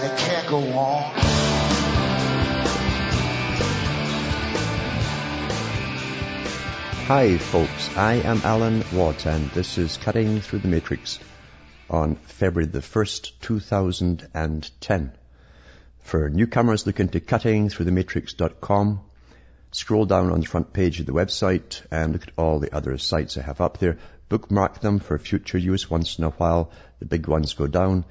and it can't go on. Hi, folks. I am Alan Watt, and this is Cutting Through the Matrix on February the 1st, 2010. For newcomers, look into cuttingthroughthematrix.com. Scroll down on the front page of the website and look at all the other sites I have up there. Bookmark them for future use once in a while. The big ones go down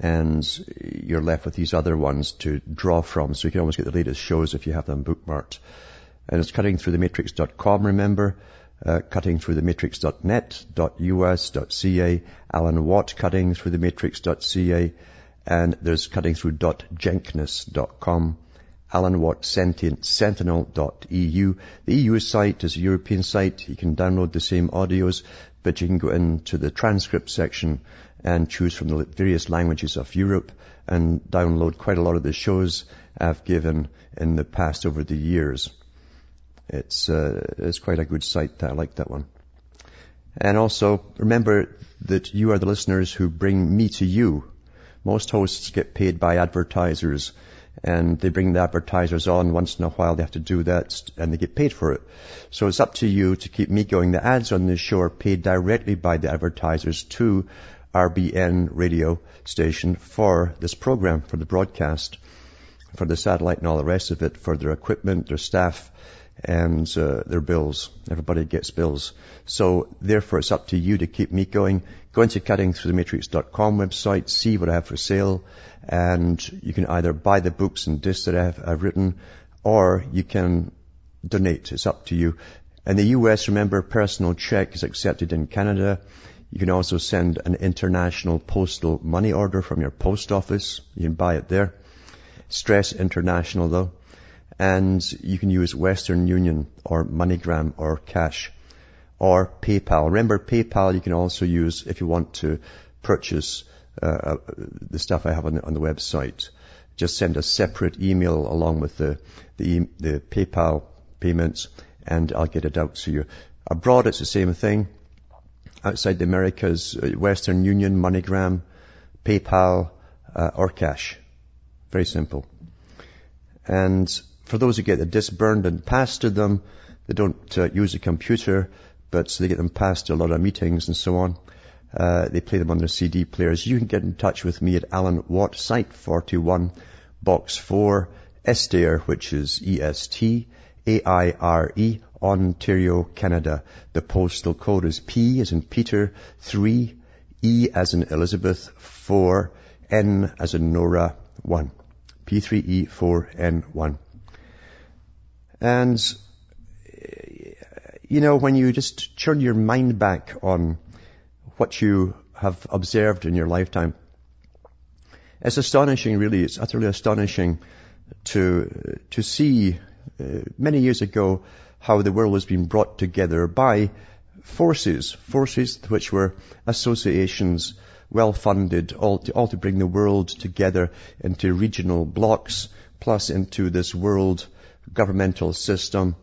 and you're left with these other ones to draw from. So you can always get the latest shows if you have them bookmarked. And it's cuttingthroughthematrix.com, remember, uh, cuttingthroughthematrix.net, .us, .ca, Alan Watt, cuttingthroughthematrix.ca, and there's cuttingthrough.jenkness.com, Alan Watt Sentient Sentinel.eu. The EU site is a European site. You can download the same audios, but you can go into the transcript section and choose from the various languages of Europe and download quite a lot of the shows I've given in the past over the years. It's, uh, it's quite a good site. I like that one. And also remember that you are the listeners who bring me to you. Most hosts get paid by advertisers and they bring the advertisers on once in a while. They have to do that and they get paid for it. So it's up to you to keep me going. The ads on this show are paid directly by the advertisers to RBN radio station for this program, for the broadcast, for the satellite and all the rest of it, for their equipment, their staff, and uh, their bills. Everybody gets bills. So therefore it's up to you to keep me going. Go into cuttingthroughthematrix.com website, see what I have for sale, and you can either buy the books and discs that I've, I've written, or you can donate. It's up to you. In the US, remember, personal check is accepted in Canada. You can also send an international postal money order from your post office. You can buy it there. Stress international though and you can use Western Union or MoneyGram or cash or PayPal. Remember PayPal you can also use if you want to purchase uh, uh, the stuff I have on the, on the website. Just send a separate email along with the, the, the PayPal payments and I'll get it out to you. Abroad it's the same thing. Outside the Americas, uh, Western Union, MoneyGram, PayPal, uh, or cash. Very simple. And for those who get the disc burned and passed to them, they don't uh, use a computer, but they get them passed to a lot of meetings and so on. Uh, they play them on their CD players. You can get in touch with me at Alan Watt, Site 41, Box 4, Estaire, which is E-S-T-A-I-R-E, Ontario, Canada. The postal code is P as in Peter, 3, E as in Elizabeth, 4, N as in Nora, 1. P3E4N1. And, you know, when you just turn your mind back on what you have observed in your lifetime, it's astonishing, really. It's utterly astonishing to, to see uh, many years ago how the world was being brought together by forces, forces which were associations, well funded, all to, all to bring the world together into regional blocks, plus into this world governmental system.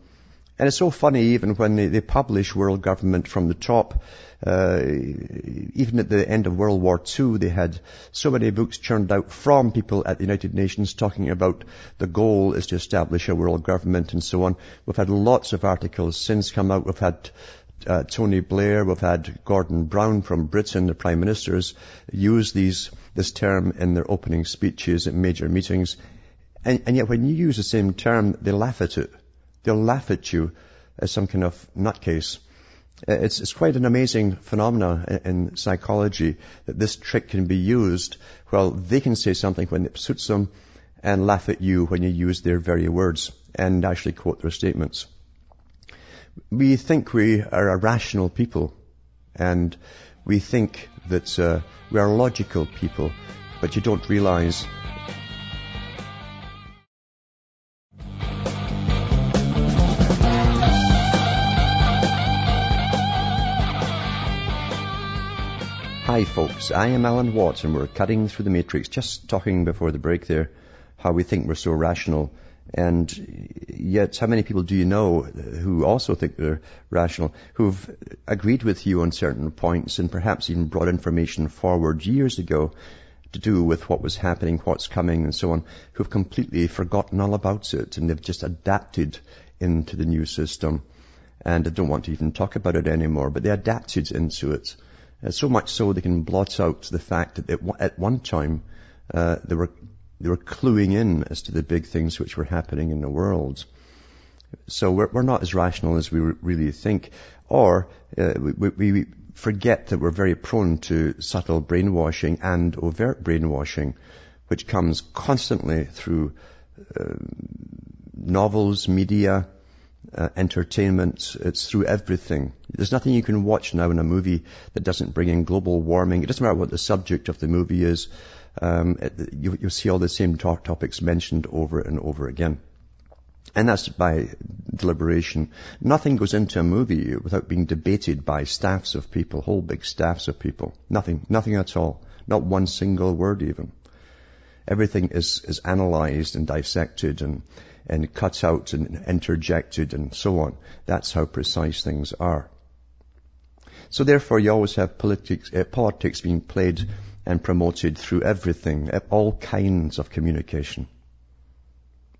And it's so funny even when they, they publish world government from the top, uh, even at the end of World War II, they had so many books churned out from people at the United Nations talking about the goal is to establish a world government and so on. We've had lots of articles since come out. We've had uh, Tony Blair, we've had Gordon Brown from Britain, the Prime Ministers, use these, this term in their opening speeches at major meetings. And, and yet when you use the same term, they laugh at it. They'll laugh at you as some kind of nutcase. Uh, it's, it's quite an amazing phenomena in psychology that this trick can be used. Well, they can say something when it suits them and laugh at you when you use their very words and actually quote their statements. We think we are a rational people and we think that uh, we are logical people, but you don't realize Hi folks, I am Alan Watts and we're cutting through the matrix, just talking before the break there, how we think we're so rational. And yet, how many people do you know who also think they're rational, who've agreed with you on certain points and perhaps even brought information forward years ago to do with what was happening, what's coming and so on, who've completely forgotten all about it and they've just adapted into the new system. And I don't want to even talk about it anymore, but they adapted into it. Uh, so much so they can blot out the fact that at one time uh, they were they were cluing in as to the big things which were happening in the world. So we're, we're not as rational as we really think, or uh, we, we, forget that we're very prone to subtle brainwashing and overt brainwashing, which comes constantly through uh, novels, media, uh, entertainment. It's through everything. There's nothing you can watch now in a movie that doesn't bring in global warming. It doesn't matter what the subject of the movie is. Um, it, you, will see all the same talk topics mentioned over and over again. And that's by deliberation. Nothing goes into a movie without being debated by staffs of people, whole big staffs of people. Nothing, nothing at all. Not one single word even. Everything is, is analyzed and dissected and and cut out and interjected and so on. That's how precise things are. So therefore you always have politics, uh, politics being played and promoted through everything, uh, all kinds of communication.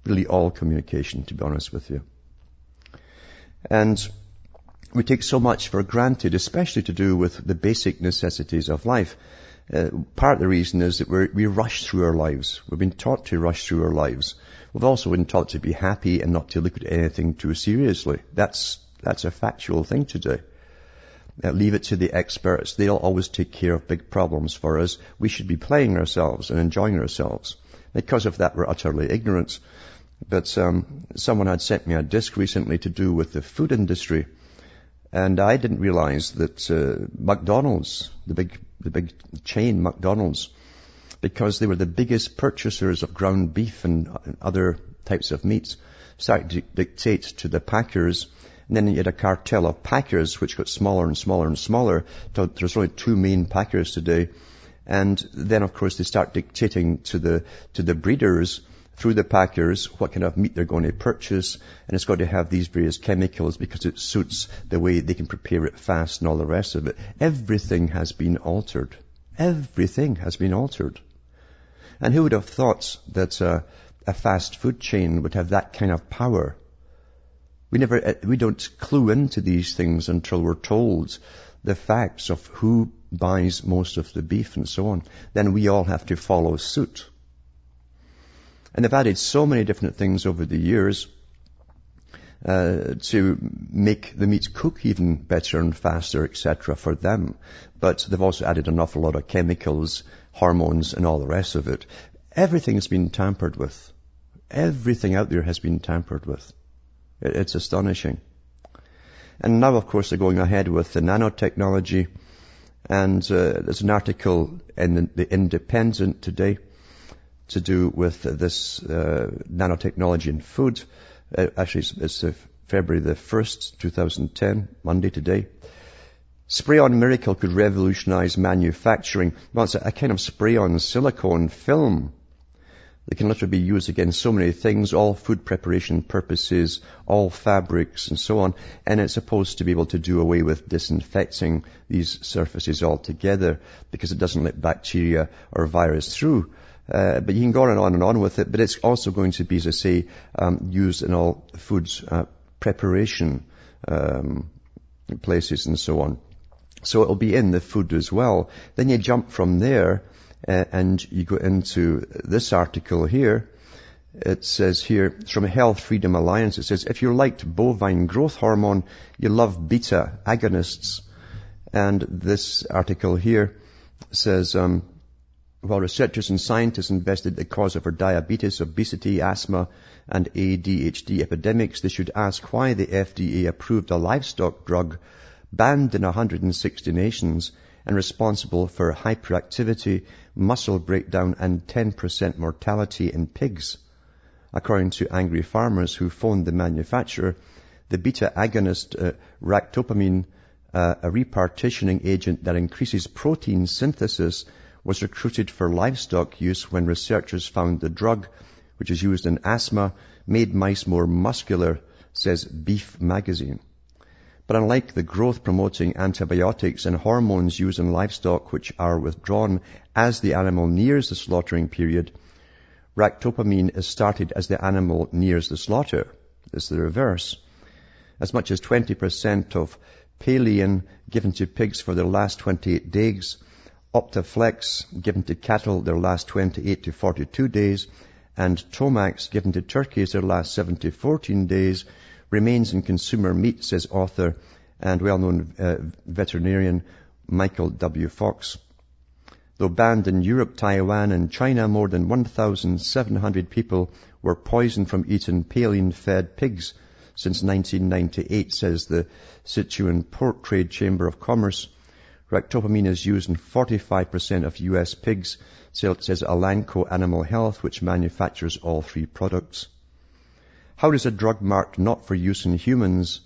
Really all communication, to be honest with you. And we take so much for granted, especially to do with the basic necessities of life. Uh, part of the reason is that we rush through our lives. We've been taught to rush through our lives. We've also been taught to be happy and not to look at anything too seriously. That's, that's a factual thing to do. Uh, leave it to the experts. They'll always take care of big problems for us. We should be playing ourselves and enjoying ourselves. Because of that, we're utterly ignorant. But um, someone had sent me a disc recently to do with the food industry, and I didn't realize that uh, McDonald's, the big the big chain McDonald's, because they were the biggest purchasers of ground beef and other types of meats, started to dictate to the packers. And then you had a cartel of packers, which got smaller and smaller and smaller. There's only two main packers today. And then, of course, they start dictating to the, to the breeders through the packers what kind of meat they're going to purchase. And it's got to have these various chemicals because it suits the way they can prepare it fast and all the rest of it. Everything has been altered. Everything has been altered. And who would have thought that uh, a fast food chain would have that kind of power? We never, uh, we don't clue into these things until we're told the facts of who buys most of the beef and so on. Then we all have to follow suit. And they've added so many different things over the years uh, to make the meat cook even better and faster, etc., for them. But they've also added an awful lot of chemicals hormones and all the rest of it. Everything's been tampered with. Everything out there has been tampered with. It's astonishing. And now, of course, they're going ahead with the nanotechnology. And uh, there's an article in the Independent today to do with this uh, nanotechnology in food. Uh, actually, it's, it's uh, February the 1st, 2010, Monday today. Spray-on miracle could revolutionize manufacturing. Well, it's a, a kind of spray-on silicone film that can literally be used against so many things, all food preparation purposes, all fabrics and so on. And it's supposed to be able to do away with disinfecting these surfaces altogether because it doesn't let bacteria or virus through. Uh, but you can go on and on and on with it, but it's also going to be, as I say, um, used in all foods uh, preparation um, places and so on. So it'll be in the food as well. Then you jump from there uh, and you go into this article here. It says here, from Health Freedom Alliance, it says, if you liked bovine growth hormone, you love beta agonists. And this article here says, um, while researchers and scientists invested the cause of her diabetes, obesity, asthma, and ADHD epidemics, they should ask why the FDA approved a livestock drug banned in 160 nations and responsible for hyperactivity, muscle breakdown and 10% mortality in pigs. According to angry farmers who phoned the manufacturer, the beta agonist uh, ractopamine uh, a repartitioning agent that increases protein synthesis was recruited for livestock use when researchers found the drug, which is used in asthma, made mice more muscular, says Beef magazine. But unlike the growth promoting antibiotics and hormones used in livestock which are withdrawn as the animal nears the slaughtering period, ractopamine is started as the animal nears the slaughter. It's the reverse. As much as 20% of Paylean given to pigs for their last 28 days, Optaflexx given to cattle their last 28 to 42 days, and Topmax given to turkeys their last 7 to 14 days remains in consumer meat, says author and well-known uh, veterinarian Michael W. Fox. Though banned in Europe, Taiwan and China, more than 1,700 people were poisoned from eating Paylean-fed pigs since 1998, says the Sichuan Pork Trade Chamber of Commerce. Ractopamine is used in 45% of U.S. pigs, says Elanco Animal Health, which manufactures all three products. How does a drug marked not for use in humans,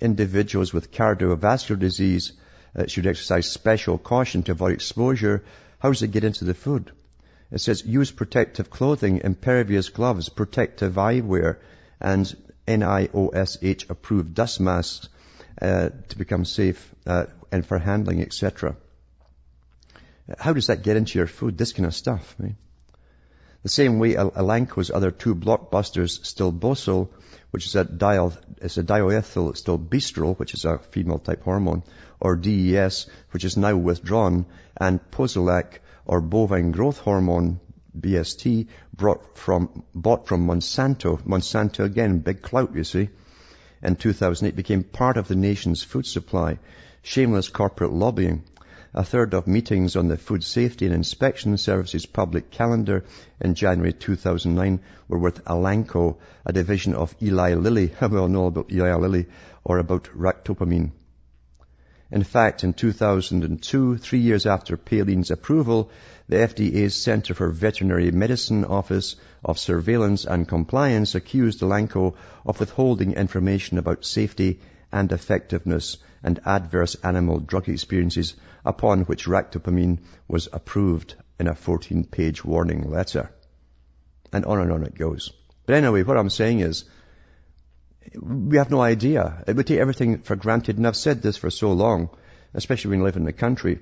individuals with cardiovascular disease uh, should exercise special caution to avoid exposure, how does it get into the food? It says use protective clothing, impervious gloves, protective eyewear, and NIOSH approved dust masks uh, to become safe uh, and for handling, etc. How does that get into your food? This kind of stuff. Right? The same way Elanco's other two blockbusters, Stilbosol, which is a dial, it's a dioethyl stilbestrol, which is a female type hormone, or DES, which is now withdrawn, and Posilac, or bovine growth hormone, BST, brought from, bought from Monsanto. Monsanto again, big clout, you see. In 2008 became part of the nation's food supply shameless corporate lobbying. A third of meetings on the Food Safety and Inspection Services public calendar in January 2009 were with Elanco, a division of Eli Lilly. we all know about Eli Lilly, or about ractopamine. In fact, in 2002, three years after Paylean's approval, the FDA's Center for Veterinary Medicine Office of Surveillance and Compliance accused Elanco of withholding information about safety and effectiveness and adverse animal drug experiences upon which ractopamine was approved in a 14-page warning letter. And on and on it goes. But anyway, what I'm saying is, we have no idea. We take everything for granted, and I've said this for so long, especially when you live in the country.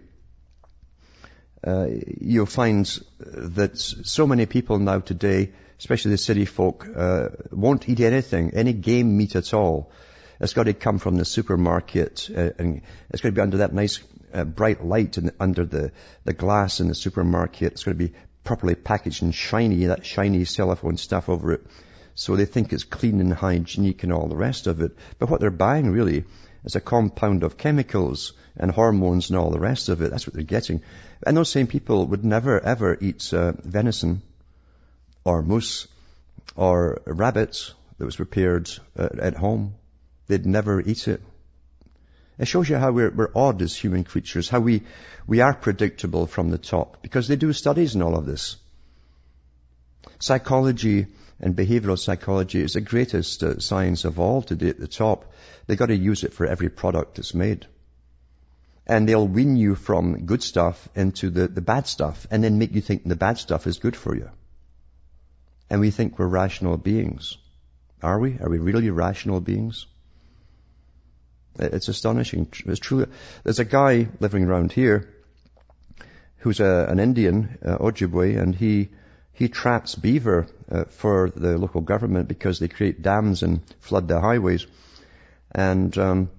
Uh, you'll find that so many people now today, especially the city folk, uh, won't eat anything, any game meat at all. It's got to come from the supermarket, uh, and it's got to be under that nice uh, bright light and under the, the glass in the supermarket. It's got to be properly packaged and shiny, that shiny cellophane stuff over it. So they think it's clean and hygienic and all the rest of it. But what they're buying really is a compound of chemicals and hormones and all the rest of it. That's what they're getting. And those same people would never ever eat uh, venison or moose or rabbit that was prepared uh, at home they'd never eat it. It shows you how we're, we're odd as human creatures, how we, we are predictable from the top, because they do studies in all of this. Psychology and behavioral psychology is the greatest uh, science of all today at the top. They've got to use it for every product that's made. And they'll wean you from good stuff into the, the bad stuff, and then make you think the bad stuff is good for you. And we think we're rational beings. Are we? Are we really rational beings? It's astonishing. It's. There's a guy living around here who's a, an Indian, uh, Ojibwe, and he he traps beaver uh, for the local government because they create dams and flood the highways. And um,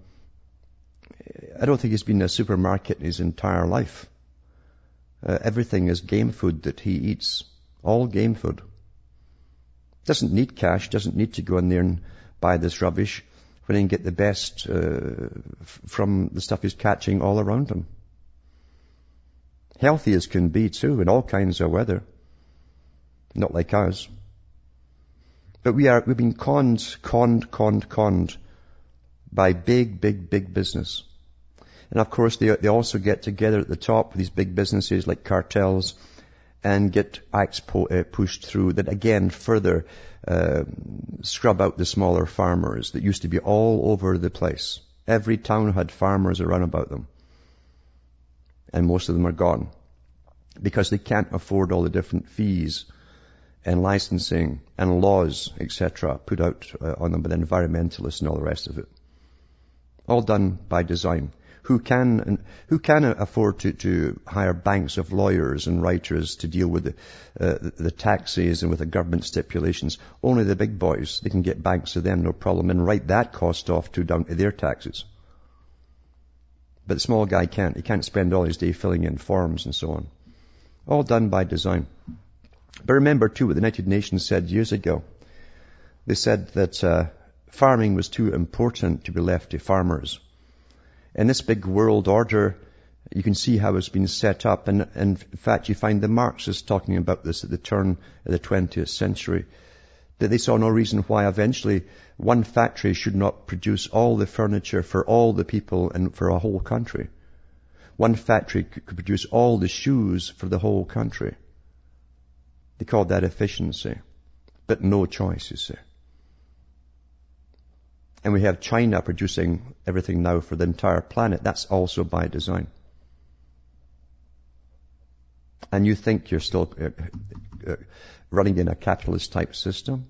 I don't think he's been in a supermarket his entire life. Uh, everything is game food that he eats. All game food. Doesn't need cash, doesn't need to go in there and buy this rubbish when he can get the best uh, from the stuff he's catching all around him. Healthy as can be too, in all kinds of weather. Not like us. But we are, we've been conned, conned, conned, conned by big, big, big business. And of course, they, they also get together at the top, with these big businesses like cartels, and get acts po- uh, pushed through that again further uh, scrub out the smaller farmers that used to be all over the place Every town had farmers around about them. And most of them are gone. Because they can't afford all the different fees and licensing and laws, etc., put out uh, on them by the environmentalists and all the rest of it. All done by design. Who can, who can afford to, to hire banks of lawyers and writers to deal with the, uh, the taxes and with the government stipulations? Only the big boys. They can get banks of them, no problem, and write that cost off to down to their taxes. But the small guy can't. He can't spend all his day filling in forms and so on. All done by design. But remember too what the United Nations said years ago. They said that uh, farming was too important to be left to farmers. In this big world order, you can see how it's been set up. And, and in fact, you find the Marxists talking about this at the turn of the 20th century. That they saw no reason why eventually one factory should not produce all the furniture for all the people and for a whole country. One factory could produce all the shoes for the whole country. They called that efficiency. But no choice, you see. And we have China producing everything now for the entire planet. That's also by design. And you think you're still uh, uh, running in a capitalist type system?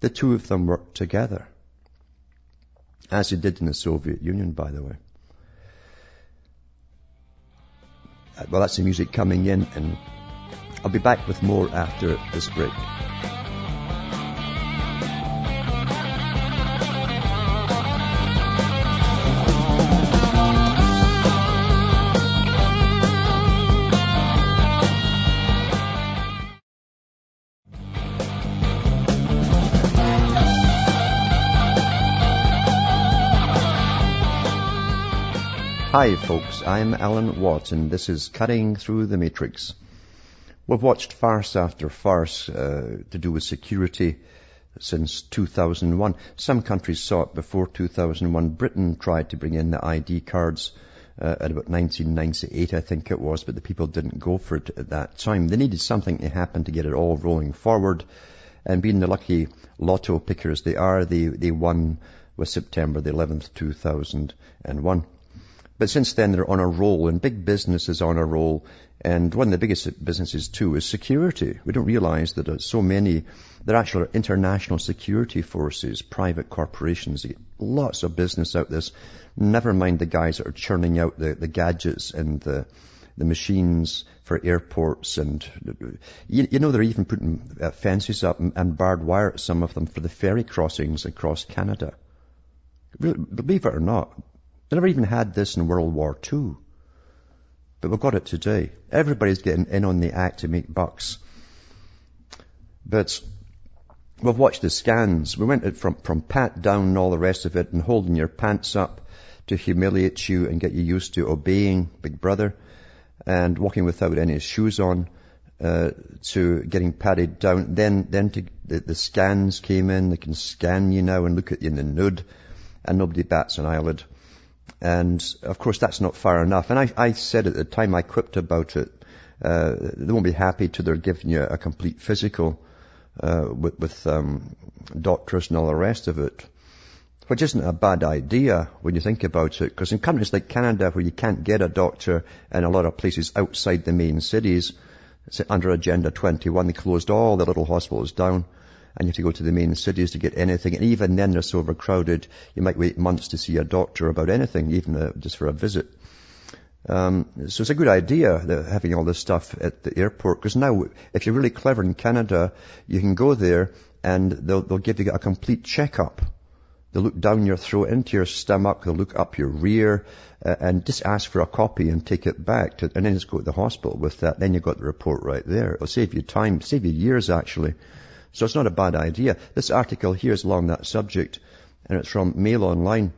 The two of them work together. As it did in the Soviet Union, by the way. Uh, well, that's the music coming in, and I'll be back with more after this break. Hi folks, I'm Alan Watt and this is Cutting Through the Matrix. We've watched farce after farce uh, to do with security since 2001. Some countries saw it before 2001. Britain tried to bring in the ID cards uh, at about 1998, I think it was, but the people didn't go for it at that time. They needed something to happen to get it all rolling forward. And being the lucky lotto pickers they are, they, they won with September the 11th, 2001. But since then, they're on a roll, and big business is on a roll. And one of the biggest businesses too is security. We don't realize that so many, there actually international security forces, private corporations, lots of business out this. Never mind the guys that are churning out the, the gadgets and the, the machines for airports and you, you know they're even putting uh, fences up and, and barbed wire at some of them for the ferry crossings across Canada. Believe it or not, they never even had this in World War II. But we've got it today. Everybody's getting in on the act to make bucks. But we've watched the scans. We went from, from pat down and all the rest of it and holding your pants up to humiliate you and get you used to obeying Big Brother and walking without any shoes on uh, to getting patted down. Then, then to, the, the scans came in. They can scan you now and look at you in the nude and nobody bats an eyelid. And of course that's not far enough. And I, I said at the time I quipped about it, uh, they won't be happy till they're giving you a complete physical, uh, with, with um, doctors and all the rest of it. Which isn't a bad idea when you think about it, because in countries like Canada where you can't get a doctor in a lot of places outside the main cities, under Agenda 21, they closed all the little hospitals down and you have to go to the main cities to get anything. And even then they're so overcrowded, you might wait months to see a doctor about anything, even uh, just for a visit. Um, so it's a good idea having all this stuff at the airport because now, if you're really clever in Canada, you can go there and they'll, they'll give you a complete checkup. They'll look down your throat into your stomach. They'll look up your rear uh, and just ask for a copy and take it back to, and then just go to the hospital with that. Then you've got the report right there. It'll save you time, save you years actually. So it's not a bad idea. This article here is along that subject, and it's from Mail Online,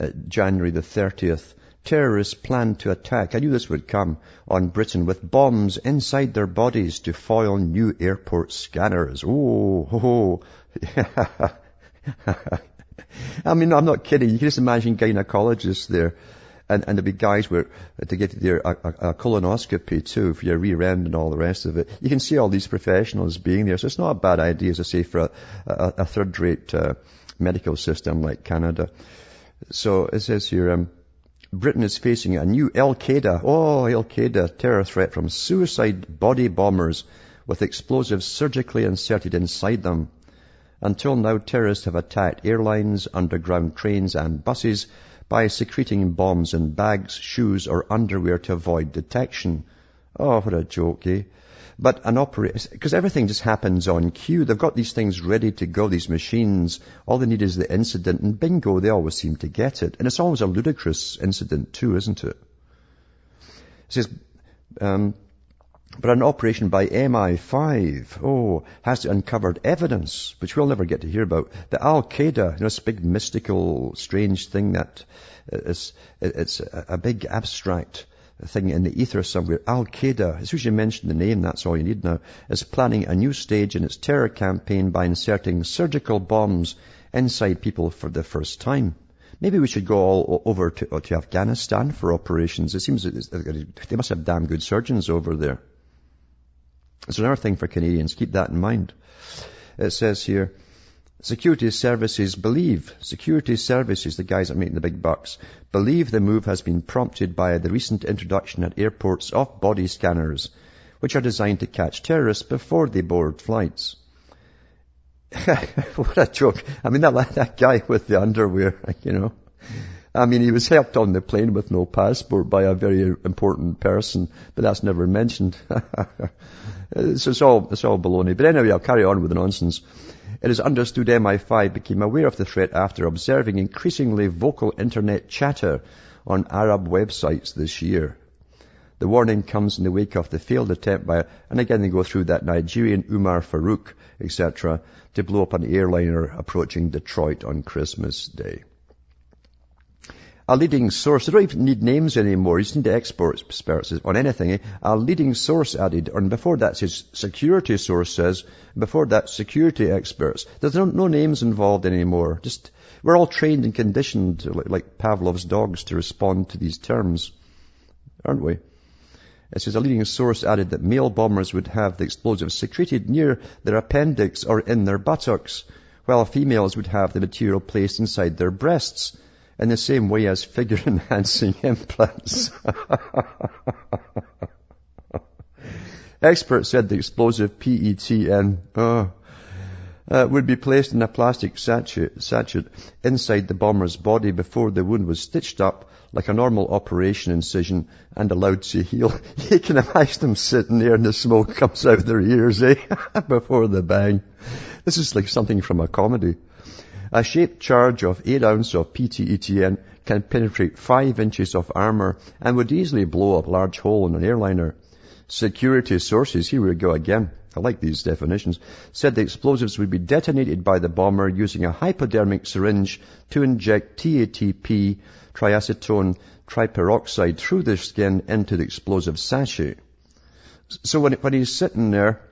uh, January the 30th. Terrorists plan to attack, I knew this would come, on Britain with bombs inside their bodies to foil new airport scanners. Oh, ho, ho. I mean, I'm not kidding. You can just imagine gynecologists there and, and there'd be guys where, to get their, a, a, colonoscopy too for your rear end and all the rest of it. You can see all these professionals being there. So it's not a bad idea, as I say, for a, a, a third-rate uh, medical system like Canada. So it says here, um, Britain is facing a new Al-Qaeda, oh, Al-Qaeda terror threat from suicide body bombers with explosives surgically inserted inside them. Until now, terrorists have attacked airlines, underground trains and buses by secreting bombs in bags, shoes or underwear to avoid detection. Oh, what a joke, eh? But an operator, because everything just happens on cue. They've got these things ready to go, these machines. All they need is the incident and bingo, they always seem to get it. And it's always a ludicrous incident too, isn't it? It says, um, but an operation by MI5, oh, has uncovered evidence, which we'll never get to hear about, that Al-Qaeda, you know, this big mystical, strange thing that uh, is, uh, it's a big abstract thing in the ether somewhere. Al-Qaeda, as soon as you mention the name, that's all you need now, is planning a new stage in its terror campaign by inserting surgical bombs inside people for the first time. Maybe we should go all over to, to Afghanistan for operations. It seems they must have damn good surgeons over there. It's another thing for Canadians. Keep that in mind. It says here, Security services believe, security services, the guys that make the big bucks, believe the move has been prompted by the recent introduction at airports of body scanners, which are designed to catch terrorists before they board flights. what a joke. I mean, that, that guy with the underwear, you know. I mean, he was helped on the plane with no passport by a very important person, but that's never mentioned. it's, it's, all, it's all baloney. But anyway, I'll carry on with the nonsense. It is understood MI5 became aware of the threat after observing increasingly vocal internet chatter on Arab websites this year. The warning comes in the wake of the failed attempt by, and again they go through that Nigerian Umar Farouk, etc., to blow up an airliner approaching Detroit on Christmas Day a leading source, they don't even need names anymore, you just need experts on anything. Eh? A leading source added, and before that says security sources, before that security experts. There's no, no names involved anymore. Just, we're all trained and conditioned like, like Pavlov's dogs to respond to these terms, aren't we? It says a leading source added that male bombers would have the explosives secreted near their appendix or in their buttocks, while females would have the material placed inside their breasts in the same way as figure enhancing implants. Experts said the explosive PETN uh, uh, would be placed in a plastic sachet, inside the bomber's body before the wound was stitched up like a normal operation incision and allowed to heal. You can imagine them sitting there and the smoke comes out of their ears, eh? before the bang. This is like something from a comedy. A shaped charge of 8 ounces of PTETN can penetrate 5 inches of armor and would easily blow a large hole in an airliner. Security sources, here we go again, I like these definitions, said the explosives would be detonated by the bomber using a hypodermic syringe to inject TATP, triacetone triperoxide, through the skin into the explosive sachet. So when, when he's sitting there,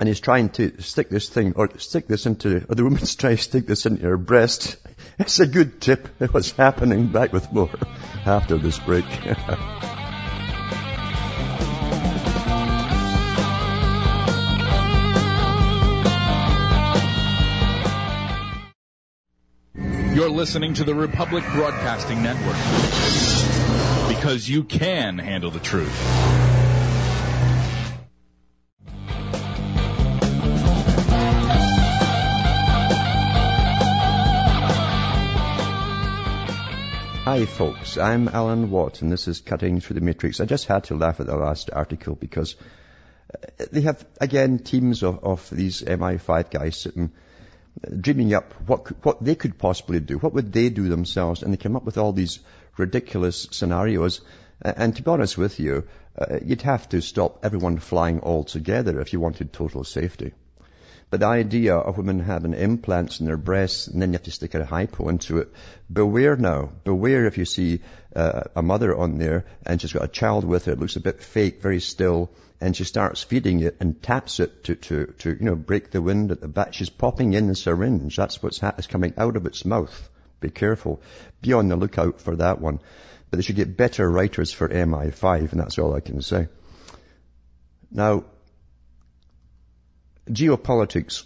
and he's trying to stick this thing, or stick this into, or the woman's trying to stick this into her breast. It's a good tip. What's happening? Back with more after this break. You're listening to the Republic Broadcasting Network because you can handle the truth. Hi folks, I'm Alan Watt and this is Cutting Through the Matrix. I just had to laugh at the last article because uh, they have, again, teams of, of these MI5 guys sitting uh, dreaming up what, what they could possibly do. What would they do themselves? And they came up with all these ridiculous scenarios. And to be honest with you, uh, you'd have to stop everyone flying altogether if you wanted total safety. But the idea of women having implants in their breasts and then you have to stick a hypo into it, beware now. Beware if you see uh, a mother on there and she's got a child with her, it looks a bit fake, very still, and she starts feeding it and taps it to, to, to you know, break the wind at the back. She's popping in the syringe. That's what's ha- is coming out of its mouth. Be careful. Be on the lookout for that one. But they should get better writers for MI5, and that's all I can say. Now, geopolitics.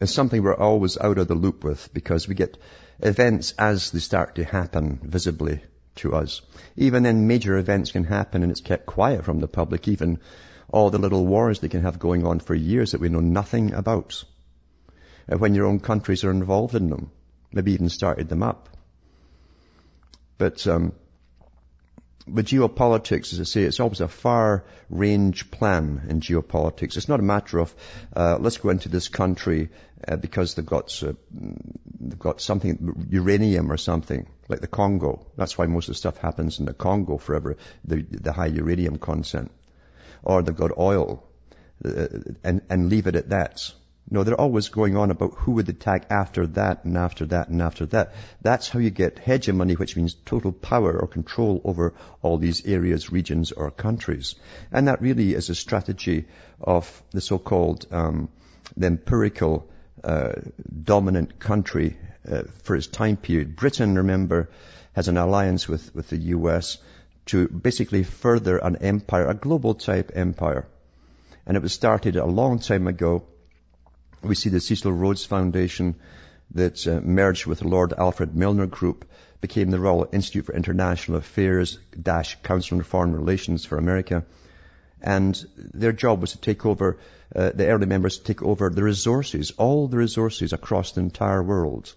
is something we're always out of the loop with because we get events as they start to happen visibly to us. Even then major events can happen and it's kept quiet from the public, even all the little wars they can have going on for years that we know nothing about. Uh, when your own countries are involved in them, maybe even started them up. But um, with geopolitics, as I say, it's always a far range plan in geopolitics. It's not a matter of uh, let's go into this country uh, because they've got uh, they've got something uranium or something like the Congo. That's why most of the stuff happens in the Congo forever, the the high uranium content, or they've got oil, uh, and and leave it at that. No, they're always going on about who would attack after that and after that and after that. That's how you get hegemony, which means total power or control over all these areas, regions, or countries. And that really is a strategy of the so-called um, the empirical uh, dominant country uh, for its time period. Britain, remember, has an alliance with, with the US to basically further an empire, a global type empire. And it was started a long time ago we see the Cecil Rhodes Foundation that uh, merged with the Lord Alfred Milner Group, became the Royal Institute for International Affairs, dash Council on Foreign Relations for America. And their job was to take over, uh, the early members to take over the resources, all the resources across the entire world.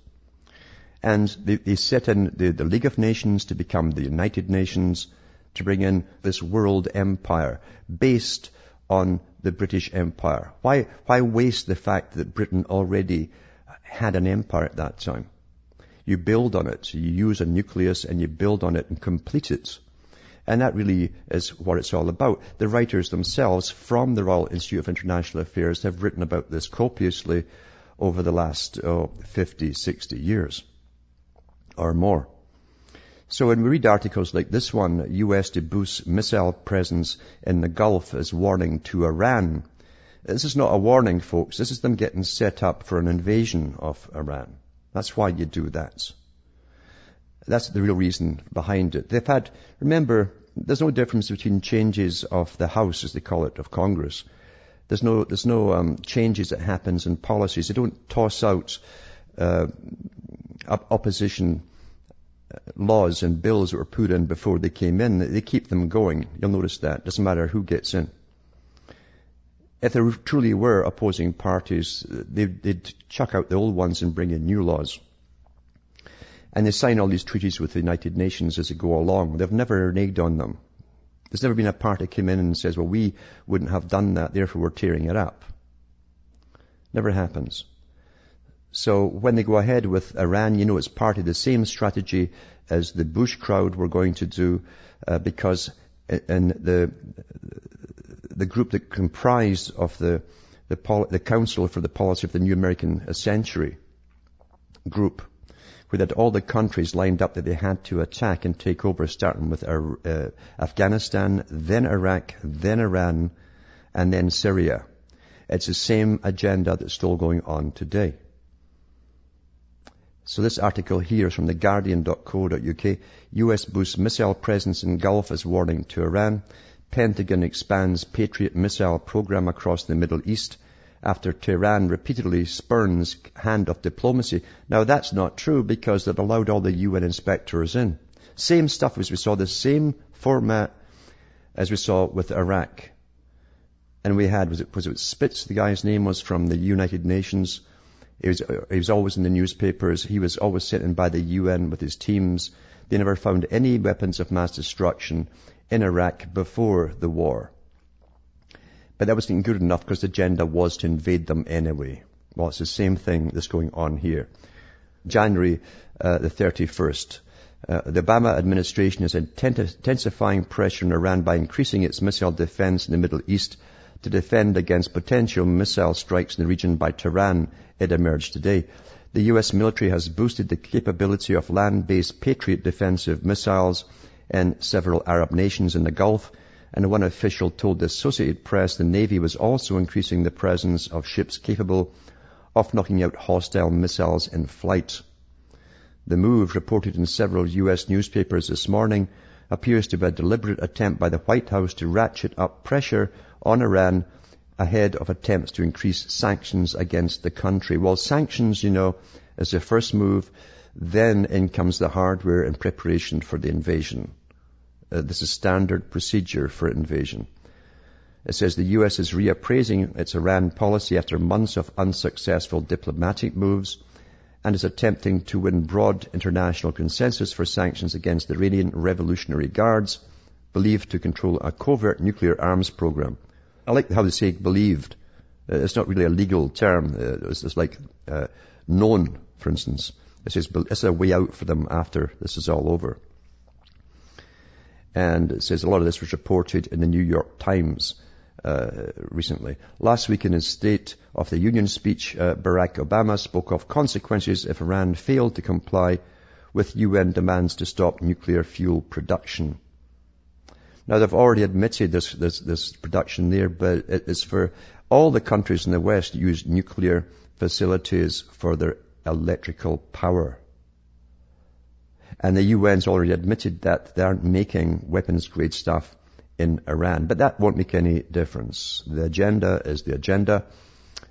And they, they set in the, the League of Nations to become the United Nations, to bring in this world empire based on the British Empire? Why, why waste the fact that Britain already had an empire at that time? You build on it. You use a nucleus and you build on it and complete it. And that really is what it's all about. The writers themselves from the Royal Institute of International Affairs have written about this copiously over the last oh, 50, 60 years or more. So when we read articles like this one, US to boost missile presence in the Gulf as warning to Iran, this is not a warning, folks. This is them getting set up for an invasion of Iran. That's why you do that. That's the real reason behind it. They've had, remember, there's no difference between changes of the House, as they call it, of Congress. There's no, there's no um, changes that happens in policies. They don't toss out uh, opposition laws and bills that were put in before they came in, they keep them going. You'll notice that. Doesn't matter who gets in. If there truly were opposing parties, they'd, chuck out the old ones and bring in new laws. And they sign all these treaties with the United Nations as they go along. They've never reneged on them. There's never been a party came in and says, well, we wouldn't have done that, therefore we're tearing it up. Never happens. So when they go ahead with Iran, you know it's part of the same strategy as the Bush crowd were going to do, uh, because in the the group that comprised of the the, the Council for the Policy of the New American Century group, where had all the countries lined up that they had to attack and take over, starting with uh, Afghanistan, then Iraq, then Iran, and then Syria. It's the same agenda that's still going on today. So this article here is from theguardian.co.uk. US boosts missile presence in Gulf as warning to Iran. Pentagon expands Patriot missile program across the Middle East after Tehran repeatedly spurns hand of diplomacy. Now that's not true because they've allowed all the UN inspectors in. Same stuff as we saw, the same format as we saw with Iraq. And we had, was it, was it Spitz, the guy's name was from the United Nations, he was, he was always in the newspapers. He was always sitting by the UN with his teams. They never found any weapons of mass destruction in Iraq before the war. But that wasn't good enough because the agenda was to invade them anyway. Well, it's the same thing that's going on here. January uh, the 31st. Uh, the Obama administration is intensifying pressure on Iran by increasing its missile defense in the Middle East to defend against potential missile strikes in the region by Tehran, it emerged today. The U.S. military has boosted the capability of land-based Patriot defensive missiles in several Arab nations in the Gulf, and one official told the Associated Press the Navy was also increasing the presence of ships capable of knocking out hostile missiles in flight. The move, reported in several U.S. newspapers this morning, appears to be a deliberate attempt by the White House to ratchet up pressure on Iran ahead of attempts to increase sanctions against the country. Well, sanctions, you know, is the first move. Then in comes the hardware in preparation for the invasion. Uh, this is standard procedure for invasion. It says the U.S. is reappraising its Iran policy after months of unsuccessful diplomatic moves and is attempting to win broad international consensus for sanctions against the Iranian Revolutionary Guards, believed to control a covert nuclear arms program. I like how they say believed. Uh, it's not really a legal term. Uh, it's, it's, like uh, known, for instance. It's a way out for them after this is all over. And it says a lot of this was reported in the New York Times uh, recently. Last week in his State of the Union speech, uh, Barack Obama spoke of consequences if Iran failed to comply with UN demands to stop nuclear fuel production. Now they've already admitted this, this, this production there, but it's for all the countries in the West use nuclear facilities for their electrical power. And the UN's already admitted that they aren't making weapons grade stuff in Iran. But that won't make any difference. The agenda is the agenda.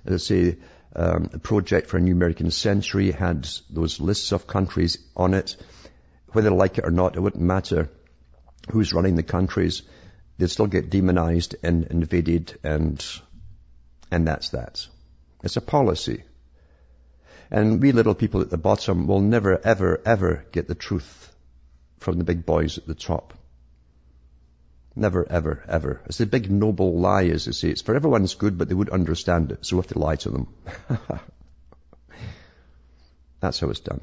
I say, um, the project for a new American century had those lists of countries on it. Whether they like it or not, it wouldn't matter who's running the countries. They'd still get demonized and invaded and, and that's that. It's a policy. And we little people at the bottom will never, ever, ever get the truth from the big boys at the top. Never, ever, ever. It's the big noble lie, as they say. It's for everyone's good, but they would understand it, so we have to lie to them. That's how it's done.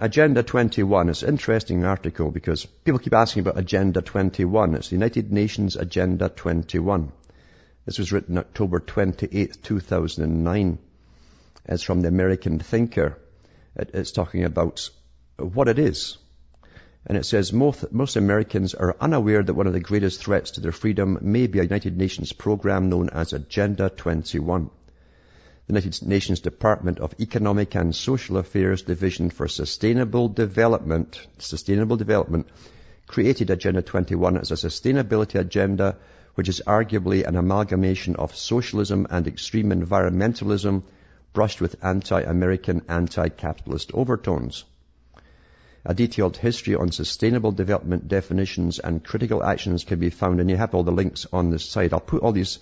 Agenda 21 is an interesting article because people keep asking about Agenda 21. It's the United Nations Agenda 21. This was written October 28, 2009. It's from the American Thinker. It's talking about what it is. And it says most, most Americans are unaware that one of the greatest threats to their freedom may be a United Nations program known as Agenda 21. The United Nations Department of Economic and Social Affairs Division for Sustainable Development, Sustainable Development, created Agenda 21 as a sustainability agenda which is arguably an amalgamation of socialism and extreme environmentalism brushed with anti-American, anti-capitalist overtones. A detailed history on sustainable development definitions and critical actions can be found, and you have all the links on this site. I'll put all these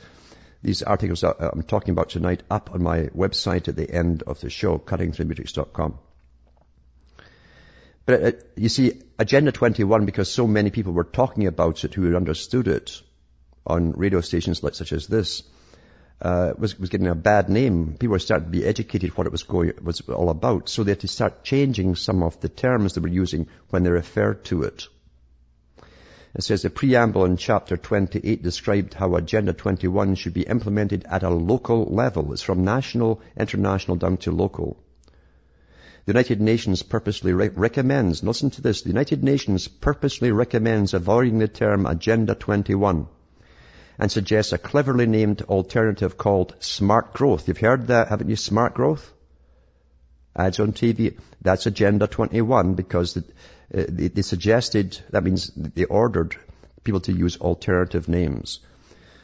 these articles I'm talking about tonight up on my website at the end of the show, cuttingthroughmatrix.com. But uh, you see, Agenda 21, because so many people were talking about it who understood it on radio stations like such as this, uh, was, was getting a bad name. People were starting to be educated what it was going, was all about. So they had to start changing some of the terms they were using when they referred to it. It says the preamble in chapter 28 described how Agenda 21 should be implemented at a local level. It's from national, international down to local. The United Nations purposely re- recommends, listen to this, the United Nations purposely recommends avoiding the term Agenda 21 and suggests a cleverly named alternative called smart growth. You've heard that, haven't you? Smart growth? Ads on TV. That's Agenda 21 because the, uh, they, they suggested, that means they ordered people to use alternative names.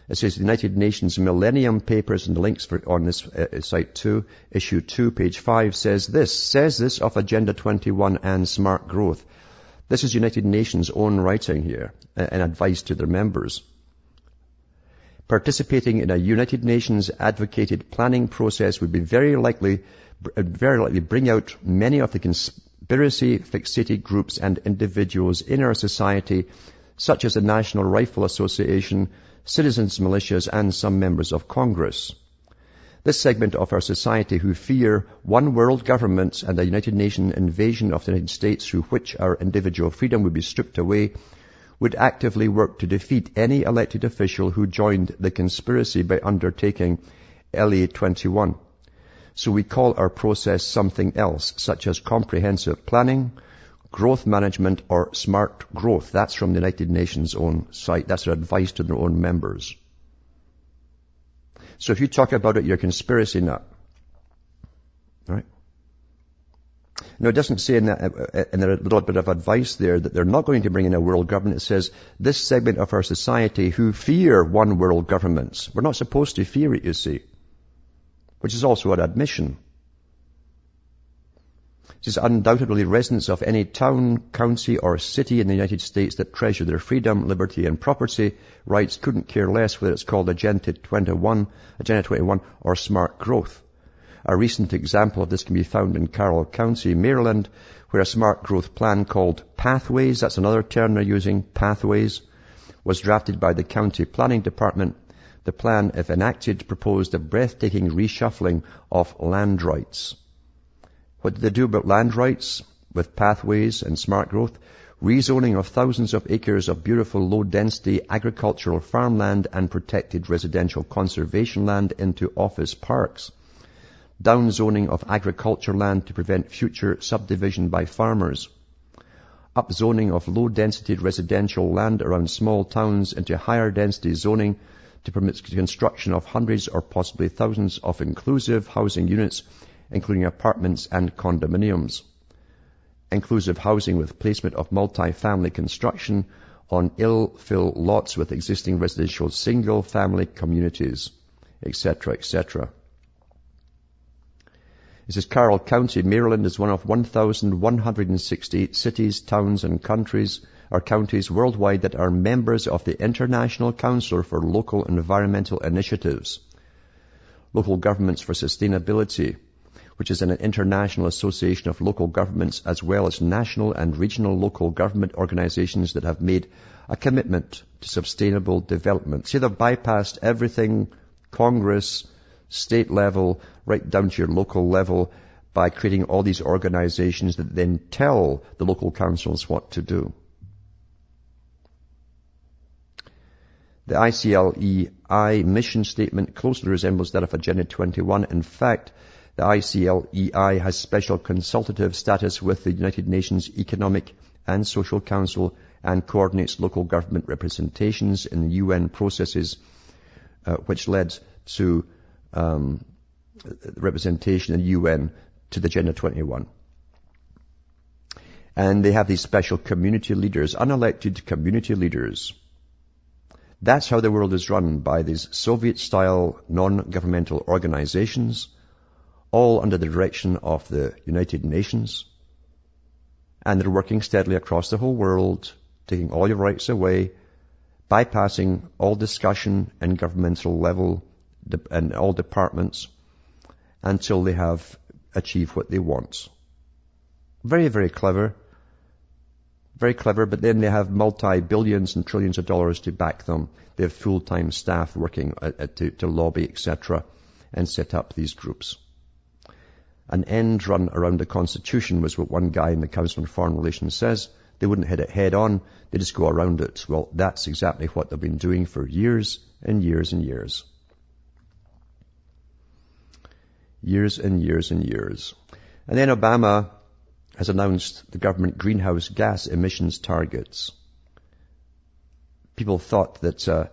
It says the United Nations Millennium Papers and links for, on this uh, site too, issue 2, page 5 says this, says this of Agenda 21 and smart growth. This is United Nations own writing here, uh, and advice to their members participating in a United Nations advocated planning process would be very likely, Uh, very likely bring out many of the conspiracy fixated groups and individuals in our society, such as the National Rifle Association, citizens militias, and some members of Congress. This segment of our society who fear one world government and a United Nations invasion of the United States through which our individual freedom would be stripped away would actively work to defeat any elected official who joined the conspiracy by undertaking LA 21. So we call our process something else, such as comprehensive planning, growth management, or smart growth. That's from the United Nations own site. That's their advice to their own members. So if you talk about it, you're a conspiracy nut. Right? No, it doesn't say in, that, uh, in a little bit of advice there that they're not going to bring in a world government. It says this segment of our society who fear one world governments. We're not supposed to fear it, you see. Which is also an admission. It is undoubtedly residents of any town, county or city in the United States that treasure their freedom, liberty and property rights couldn't care less whether it's called Agenda 21, Agenda 21 or smart growth. A recent example of this can be found in Carroll County, Maryland, where a smart growth plan called Pathways, that's another term they're using, Pathways, was drafted by the county planning department. The plan, if enacted, proposed a breathtaking reshuffling of land rights. What did they do about land rights with pathways and smart growth? Rezoning of thousands of acres of beautiful low density agricultural farmland and protected residential conservation land into office parks. Downzoning of agriculture land to prevent future subdivision by farmers. Upzoning of low density residential land around small towns into higher density zoning to permit the construction of hundreds or possibly thousands of inclusive housing units including apartments and condominiums. Inclusive housing with placement of multi-family construction on ill-filled lots with existing residential single-family communities, etc., etc. This is Carroll County, Maryland is one of 1,168 cities, towns and countries or counties worldwide that are members of the International Council for Local Environmental Initiatives, Local Governments for Sustainability, which is an international association of local governments as well as national and regional local government organizations that have made a commitment to sustainable development. See, they've bypassed everything, Congress, state level, right down to your local level by creating all these organizations that then tell the local councils what to do. The ICLEI mission statement closely resembles that of Agenda 21. In fact, the ICLEI has special consultative status with the United Nations Economic and Social Council and coordinates local government representations in the UN processes, uh, which led to um, representation in the UN to the Agenda 21. And they have these special community leaders, unelected community leaders. That's how the world is run by these Soviet-style non-governmental organizations all under the direction of the United Nations. And they're working steadily across the whole world, taking all your rights away, bypassing all discussion in governmental level and all departments until they have achieved what they want. Very, very clever. Very clever, but then they have multi-billions and trillions of dollars to back them. They have full-time staff working uh, uh, to, to lobby, etc., and set up these groups. An end run around the Constitution was what one guy in the Council on Foreign Relations says. They wouldn't hit it head on. They just go around it. Well, that's exactly what they've been doing for years and years and years. Years and years and years. And then Obama has announced the government greenhouse gas emissions targets. People thought that uh,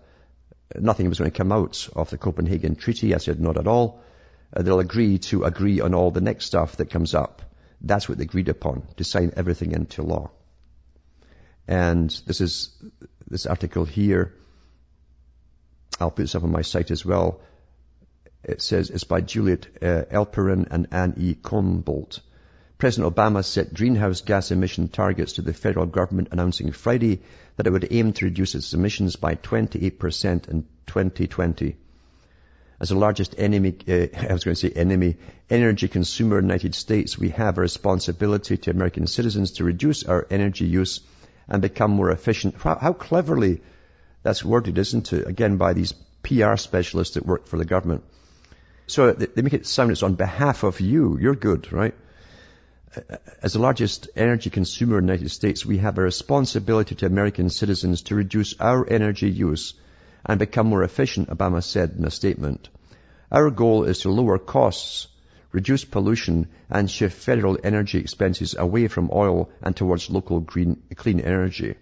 nothing was going to come out of the Copenhagen Treaty. I said not at all uh, they'll agree to agree on all the next stuff that comes up. That's what they agreed upon, to sign everything into law. And this is, this article here, I'll put this up on my site as well. It says it's by Juliet uh, Eilperin and Anne E. Kornblut. President Obama set greenhouse gas emission targets to the federal government announcing Friday that it would aim to reduce its emissions by 28% in 2020 as the largest enemy, uh, I was going to say enemy, energy consumer in the United States, we have a responsibility to American citizens to reduce our energy use and become more efficient. How, how cleverly that's worded, isn't it? Again, by these PR specialists that work for the government. So they make it sound it's on behalf of you. You're good, right? As the largest energy consumer in the United States, we have a responsibility to American citizens to reduce our energy use and become more efficient, Obama said in a statement. Our goal is to lower costs, reduce pollution, and shift federal energy expenses away from oil and towards local green, clean energy.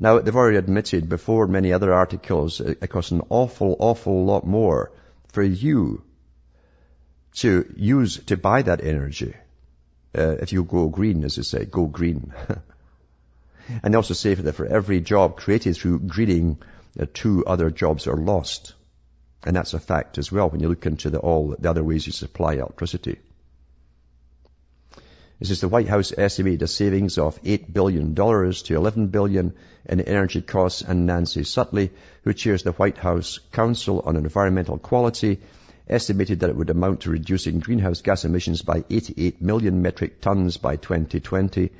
Now, they've already admitted before many other articles it costs an awful, awful lot more for you to use, to buy that energy. uh, if you go green, as they say, go green. and they also say that for every job created through greening, uh, two other jobs are lost. And that's a fact as well when you look into the, all the other ways you supply electricity. This is the White House estimated a savings of $8 billion to 11 billion in energy costs and Nancy Sutley, who chairs the White House Council on Environmental Quality, estimated that it would amount to reducing greenhouse gas emissions by 88 million metric tons by 2020,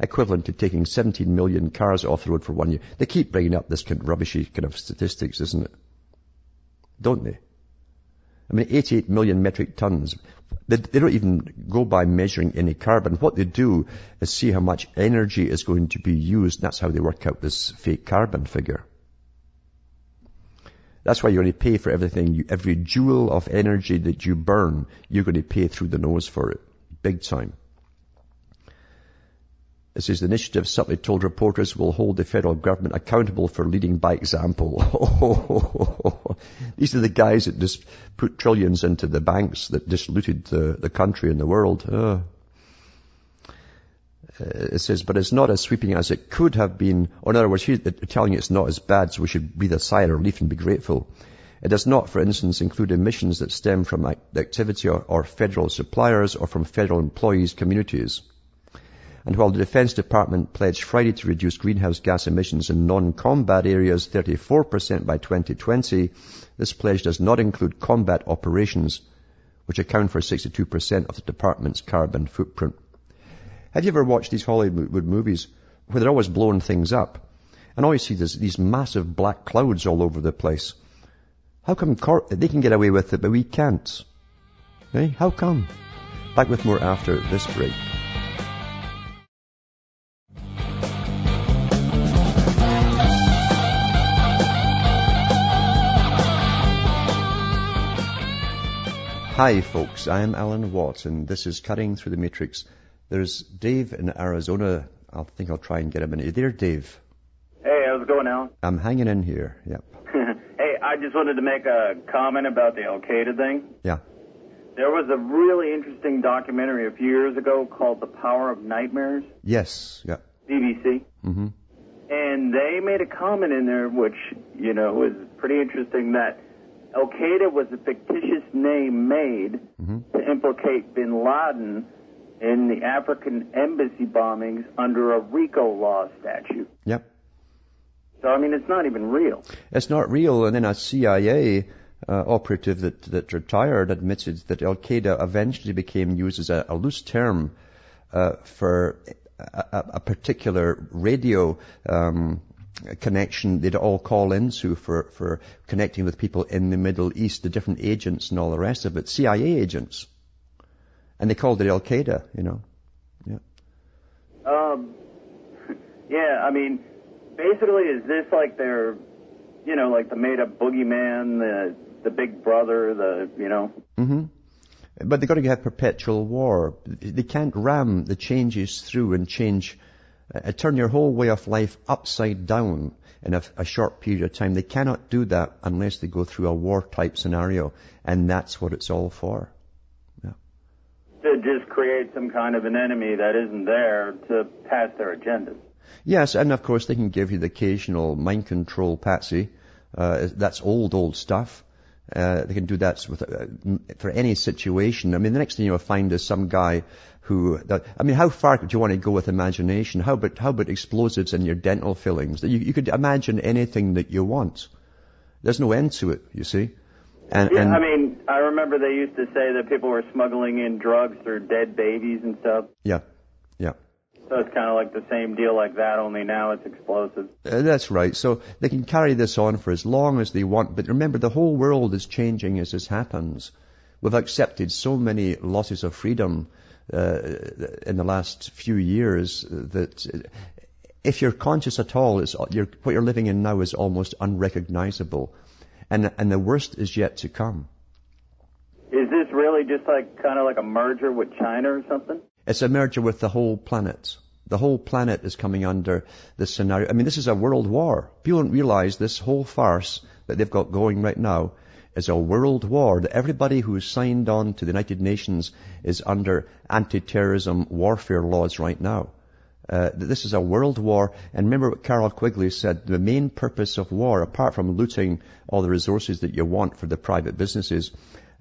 equivalent to taking 17 million cars off the road for one year. They keep bringing up this kind of rubbishy kind of statistics, isn't it? Don't they? I mean, 88 million metric tons. They, they, don't even go by measuring any carbon. What they do is see how much energy is going to be used. And that's how they work out this fake carbon figure. That's why you're only pay for everything. You, every joule of energy that you burn, you're going to pay through the nose for it. Big time. It says the initiative Sutley told reporters will hold the federal government accountable for leading by example. These are the guys that just put trillions into the banks that just looted the, the country and the world. Uh, it says, but it's not as sweeping as it could have been. Or in other words, he's uh, telling you it's not as bad, so we should breathe a sigh of relief and be grateful. It does not, for instance, include emissions that stem from activity or, or federal suppliers or from federal employees' communities. And while the Defense Department pledged Friday to reduce greenhouse gas emissions in non-combat areas 34% by 2020, this pledge does not include combat operations, which account for 62% of the department's carbon footprint. Have you ever watched these Hollywood movies where they're always blowing things up? And all you see is these massive black clouds all over the place. How come cor- they can get away with it, but we can't? Eh? How come? Back with more after this break. Hi folks, I'm Alan Watt and this is Cutting Through the Matrix. There's Dave in Arizona. I think I'll try and get him in. Are you there, Dave? Hey, how's it going, Alan? I'm hanging in here, yep. hey, I just wanted to make a comment about the Al-Qaeda thing. Yeah. There was a really interesting documentary a few years ago called The Power of Nightmares. Yes, yeah. BBC. Mm-hmm. And they made a comment in there which, you know, was pretty interesting that Al Qaeda was a fictitious name made mm-hmm. to implicate bin Laden in the African embassy bombings under a RICO law statute. Yep. So, I mean, it's not even real. It's not real. And then a CIA uh, operative that, that retired admitted that Al Qaeda eventually became used as a, a loose term uh, for a, a, particular radio um, connection they'd all call into for, for connecting with people in the Middle East, the different agents and all the rest of it, CIA agents. And they called it Al Qaeda, you know. Yeah. Um, yeah, I mean, basically, is this like their, you know, like the made up boogeyman, the, the big brother, the, you know? Mm-hmm. But they've got to have perpetual war. They can't ram the changes through and change uh, turn your whole way of life upside down in a, a, short period of time. They cannot do that unless they go through a war type scenario, and that's what it's all for. To just create some kind of an enemy that isn't there to pass their agendas. Yes, and of course they can give you the occasional mind control patsy. Uh, that's old, old stuff. Uh, they can do that with, uh, for any situation. I mean, the next thing you'll find is some guy who, that, I mean, how far do you want to go with imagination? How about, how about explosives in your dental fillings? You, you could imagine anything that you want. There's no end to it, you see. And, yeah, and, I mean, I remember they used to say that people were smuggling in drugs through dead babies and stuff. Yeah, yeah. So it's kind of like the same deal like that, only now it's explosive. Uh, that's right. So they can carry this on for as long as they want. But remember, the whole world is changing as this happens. We've accepted so many losses of freedom uh, in the last few years that if you're conscious at all, you're, what you're living in now is almost unrecognizable. And, and the worst is yet to come. Really just like kind of like a merger with China or something? It's a merger with the whole planet. The whole planet is coming under this scenario. I mean, this is a world war. People don't realize this whole farce that they've got going right now is a world war that everybody who's signed on to the United Nations is under anti-terrorism warfare laws right now. Uh, this is a world war, and remember what Carroll Quigley said, the main purpose of war, apart from looting all the resources that you want for the private businesses,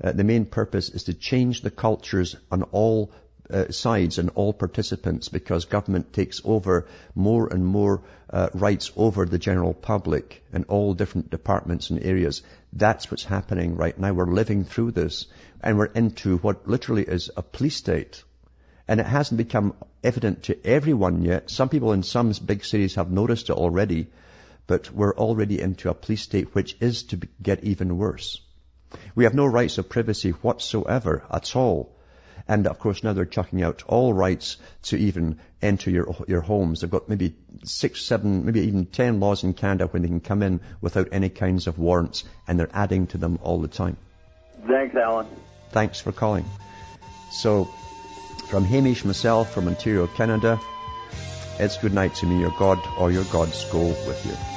uh, the main purpose is to change the cultures on all uh, sides and all participants because government takes over more and more uh, rights over the general public in all different departments and areas. That's what's happening right now. We're living through this and we're into what literally is a police state. And it hasn't become evident to everyone yet. Some people in some big cities have noticed it already, but we're already into a police state which is to get even worse. We have no rights of privacy whatsoever at all. And of course now they're chucking out all rights to even enter your, your homes. They've got maybe six, seven, maybe even ten laws in Canada when they can come in without any kinds of warrants and they're adding to them all the time. Thanks, Alan. Thanks for calling. So from Hamish myself from Ontario, Canada, it's good night to me. Your God or your gods go with you.